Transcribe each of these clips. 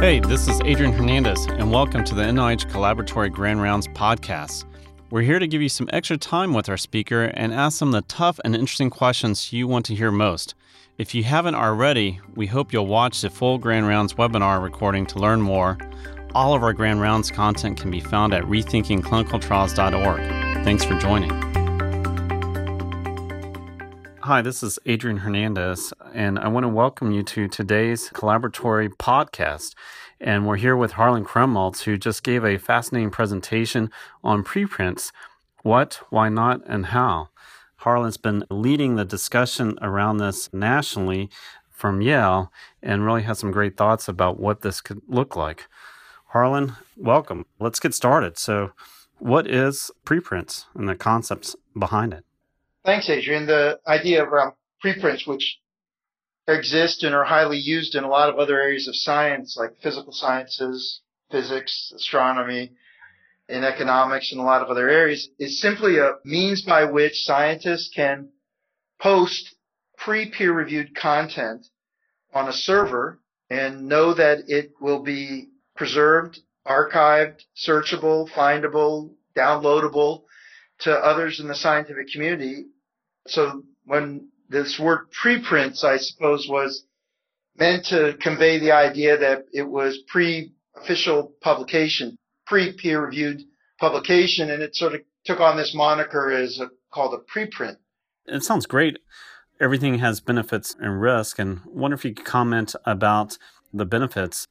Hey, this is Adrian Hernandez, and welcome to the NIH Collaboratory Grand Rounds podcast. We're here to give you some extra time with our speaker and ask them the tough and interesting questions you want to hear most. If you haven't already, we hope you'll watch the full Grand Rounds webinar recording to learn more. All of our Grand Rounds content can be found at rethinkingclinicaltrials.org. Thanks for joining. Hi, this is Adrian Hernandez, and I want to welcome you to today's collaboratory podcast. And we're here with Harlan Krumholz, who just gave a fascinating presentation on preprints what, why not, and how. Harlan's been leading the discussion around this nationally from Yale and really has some great thoughts about what this could look like. Harlan, welcome. Let's get started. So, what is preprints and the concepts behind it? Thanks, Adrian. The idea around um, preprints, which exist and are highly used in a lot of other areas of science, like physical sciences, physics, astronomy, in economics, and a lot of other areas, is simply a means by which scientists can post pre-peer reviewed content on a server and know that it will be preserved, archived, searchable, findable, downloadable to others in the scientific community. So when this word preprints, I suppose, was meant to convey the idea that it was pre-official publication, pre-peer reviewed publication, and it sort of took on this moniker as a, called a preprint. It sounds great. Everything has benefits and risk, and wonder if you could comment about the benefits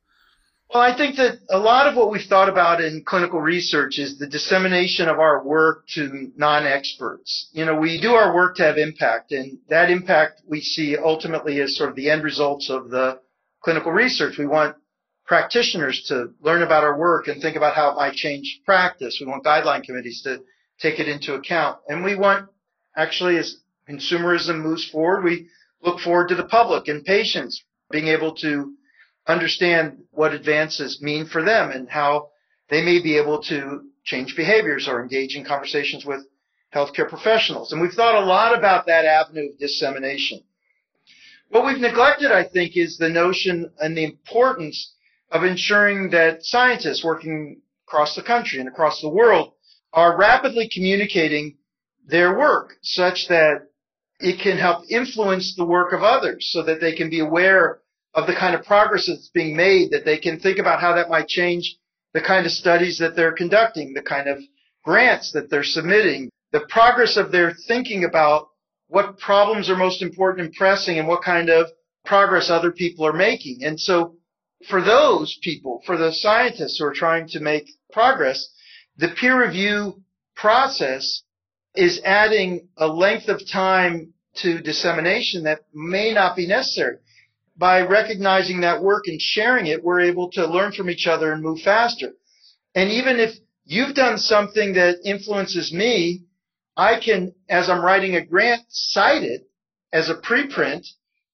well, I think that a lot of what we've thought about in clinical research is the dissemination of our work to non-experts. You know, we do our work to have impact, and that impact we see ultimately as sort of the end results of the clinical research. We want practitioners to learn about our work and think about how it might change practice. We want guideline committees to take it into account. And we want, actually, as consumerism moves forward, we look forward to the public and patients being able to understand what advances mean for them and how they may be able to change behaviors or engage in conversations with healthcare professionals. And we've thought a lot about that avenue of dissemination. What we've neglected, I think, is the notion and the importance of ensuring that scientists working across the country and across the world are rapidly communicating their work such that it can help influence the work of others so that they can be aware of the kind of progress that's being made that they can think about how that might change the kind of studies that they're conducting, the kind of grants that they're submitting, the progress of their thinking about what problems are most important and pressing and what kind of progress other people are making. And so for those people, for the scientists who are trying to make progress, the peer review process is adding a length of time to dissemination that may not be necessary by recognizing that work and sharing it, we're able to learn from each other and move faster. And even if you've done something that influences me, I can, as I'm writing a grant, cite it as a preprint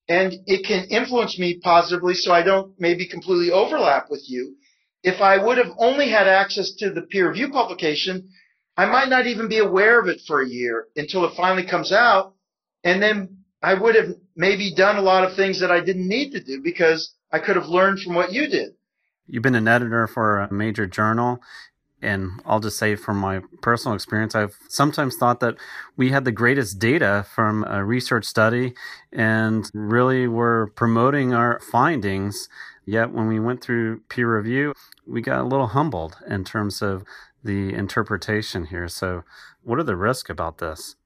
and it can influence me positively so I don't maybe completely overlap with you. If I would have only had access to the peer review publication, I might not even be aware of it for a year until it finally comes out. And then I would have maybe done a lot of things that I didn't need to do because I could have learned from what you did. You've been an editor for a major journal. And I'll just say from my personal experience, I've sometimes thought that we had the greatest data from a research study and really were promoting our findings. Yet when we went through peer review, we got a little humbled in terms of the interpretation here. So, what are the risks about this?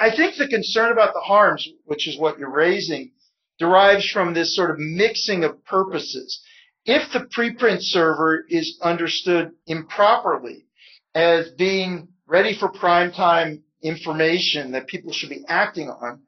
I think the concern about the harms, which is what you're raising, derives from this sort of mixing of purposes. If the preprint server is understood improperly as being ready for prime time information that people should be acting on,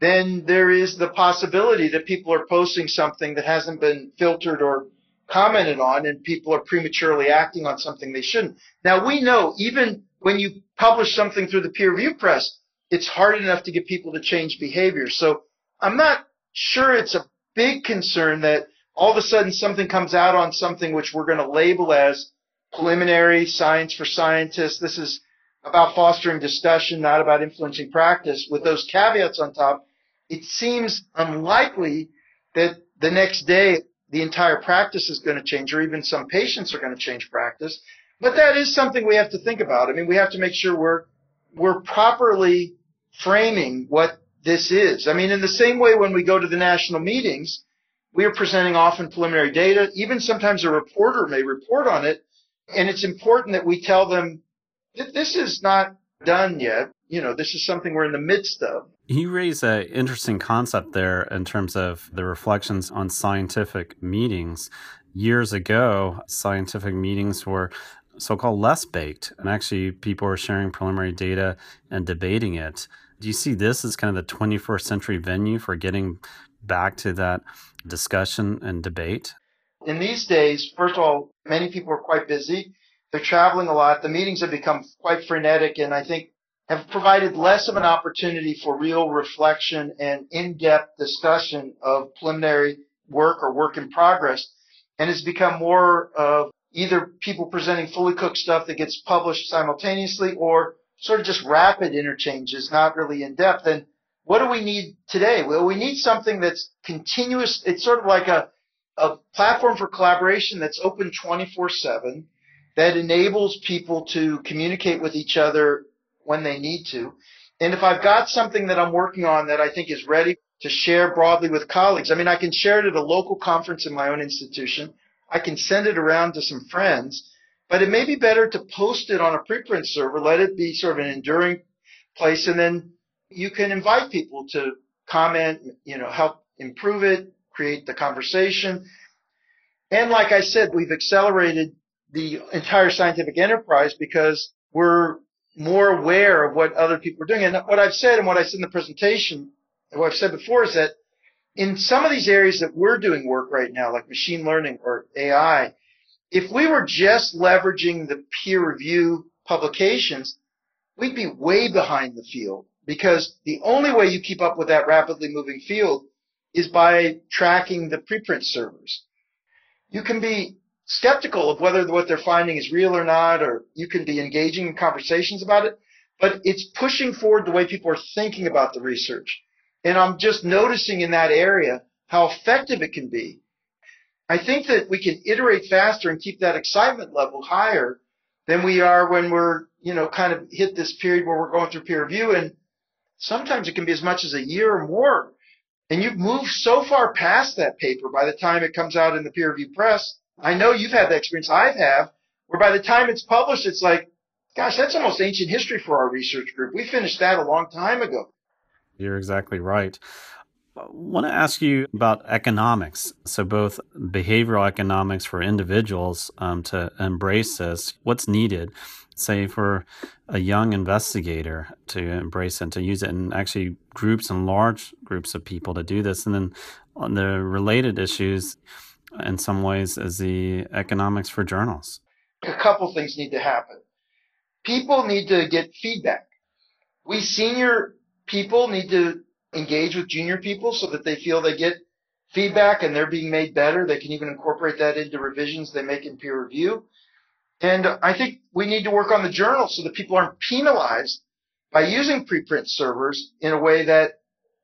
then there is the possibility that people are posting something that hasn't been filtered or commented on and people are prematurely acting on something they shouldn't. Now we know even when you publish something through the peer review press, it's hard enough to get people to change behavior. So I'm not sure it's a big concern that all of a sudden something comes out on something which we're going to label as preliminary science for scientists. This is about fostering discussion, not about influencing practice. With those caveats on top, it seems unlikely that the next day the entire practice is going to change or even some patients are going to change practice. But that is something we have to think about. I mean, we have to make sure we're, we're properly framing what this is. I mean, in the same way when we go to the national meetings, we are presenting often preliminary data. Even sometimes a reporter may report on it. And it's important that we tell them that this is not done yet. You know, this is something we're in the midst of. You raise an interesting concept there in terms of the reflections on scientific meetings. Years ago, scientific meetings were so called less baked, and actually, people were sharing preliminary data and debating it. Do you see this as kind of the 21st century venue for getting back to that discussion and debate? In these days, first of all, many people are quite busy. They're traveling a lot. The meetings have become quite frenetic, and I think have provided less of an opportunity for real reflection and in-depth discussion of preliminary work or work in progress. And it's become more of either people presenting fully cooked stuff that gets published simultaneously or sort of just rapid interchanges, not really in depth. And what do we need today? Well, we need something that's continuous. It's sort of like a, a platform for collaboration that's open 24 7 that enables people to communicate with each other when they need to. And if I've got something that I'm working on that I think is ready to share broadly with colleagues, I mean, I can share it at a local conference in my own institution. I can send it around to some friends, but it may be better to post it on a preprint server, let it be sort of an enduring place, and then you can invite people to comment, you know, help improve it, create the conversation. And like I said, we've accelerated the entire scientific enterprise because we're more aware of what other people are doing. And what I've said and what I said in the presentation, what I've said before is that in some of these areas that we're doing work right now, like machine learning or AI, if we were just leveraging the peer review publications, we'd be way behind the field because the only way you keep up with that rapidly moving field is by tracking the preprint servers. You can be skeptical of whether what they're finding is real or not, or you can be engaging in conversations about it, but it's pushing forward the way people are thinking about the research. And I'm just noticing in that area how effective it can be. I think that we can iterate faster and keep that excitement level higher than we are when we're, you know, kind of hit this period where we're going through peer review. And sometimes it can be as much as a year or more. And you've moved so far past that paper by the time it comes out in the peer review press I know you've had that experience. I have, had, where by the time it's published, it's like, gosh, that's almost ancient history for our research group. We finished that a long time ago. You're exactly right. I want to ask you about economics. So, both behavioral economics for individuals um, to embrace this, what's needed, say, for a young investigator to embrace and to use it, and actually groups and large groups of people to do this. And then on the related issues, in some ways as the economics for journals? A couple things need to happen. People need to get feedback. We senior people need to engage with junior people so that they feel they get feedback and they're being made better. They can even incorporate that into revisions they make in peer review. And I think we need to work on the journal so that people aren't penalized by using preprint servers in a way that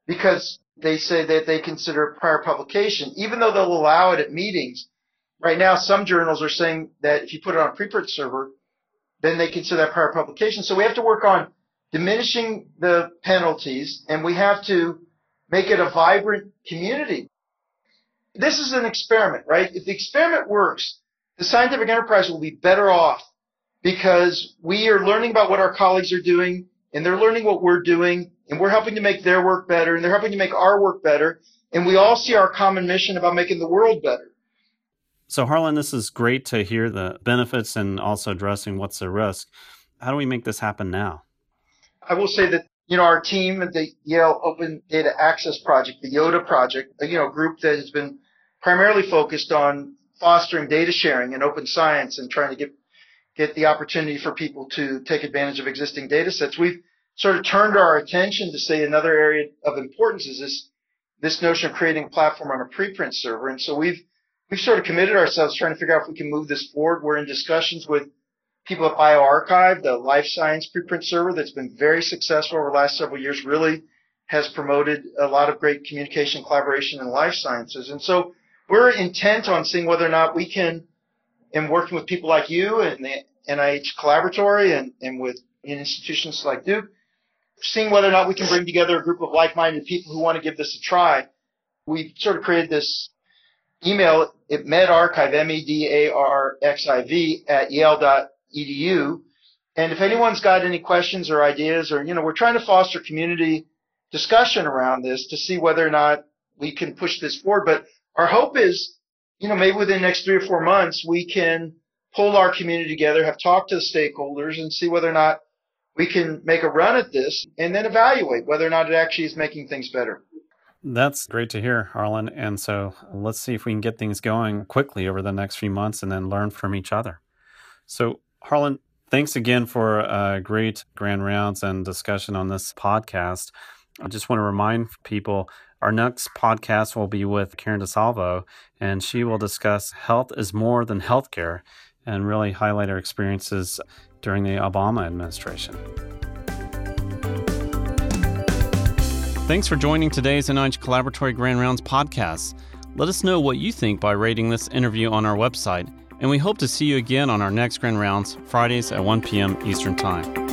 because they say that they consider prior publication, even though they'll allow it at meetings. Right now, some journals are saying that if you put it on a preprint server, then they consider that prior publication. So we have to work on diminishing the penalties, and we have to make it a vibrant community. This is an experiment, right? If the experiment works, the scientific enterprise will be better off because we are learning about what our colleagues are doing, and they're learning what we're doing, and we're helping to make their work better, and they're helping to make our work better, and we all see our common mission about making the world better. So, Harlan, this is great to hear the benefits and also addressing what's the risk. How do we make this happen now? I will say that you know our team at the Yale Open Data Access Project, the YODA project, you know, group that has been primarily focused on fostering data sharing and open science and trying to get get the opportunity for people to take advantage of existing data sets. We've sort of turned our attention to say another area of importance is this this notion of creating a platform on a preprint server. And so we've we've sort of committed ourselves trying to figure out if we can move this forward. We're in discussions with people at bioRxiv, the life science preprint server that's been very successful over the last several years, really has promoted a lot of great communication collaboration in life sciences. And so we're intent on seeing whether or not we can, in working with people like you and the NIH Collaboratory and, and with institutions like Duke, seeing whether or not we can bring together a group of like-minded people who want to give this a try. We sort of created this email at medarxiv, M-E-D-A-R-X-I-V at yale.edu. And if anyone's got any questions or ideas or, you know, we're trying to foster community discussion around this to see whether or not we can push this forward. But our hope is, you know, maybe within the next three or four months, we can pull our community together, have talked to the stakeholders and see whether or not we can make a run at this and then evaluate whether or not it actually is making things better. That's great to hear, Harlan. And so let's see if we can get things going quickly over the next few months and then learn from each other. So, Harlan, thanks again for a great grand rounds and discussion on this podcast. I just want to remind people our next podcast will be with Karen DeSalvo, and she will discuss health is more than healthcare and really highlight her experiences during the Obama administration. Thanks for joining today's NIH Collaboratory Grand Rounds podcast. Let us know what you think by rating this interview on our website, and we hope to see you again on our next Grand Rounds, Fridays at 1 p.m. Eastern Time.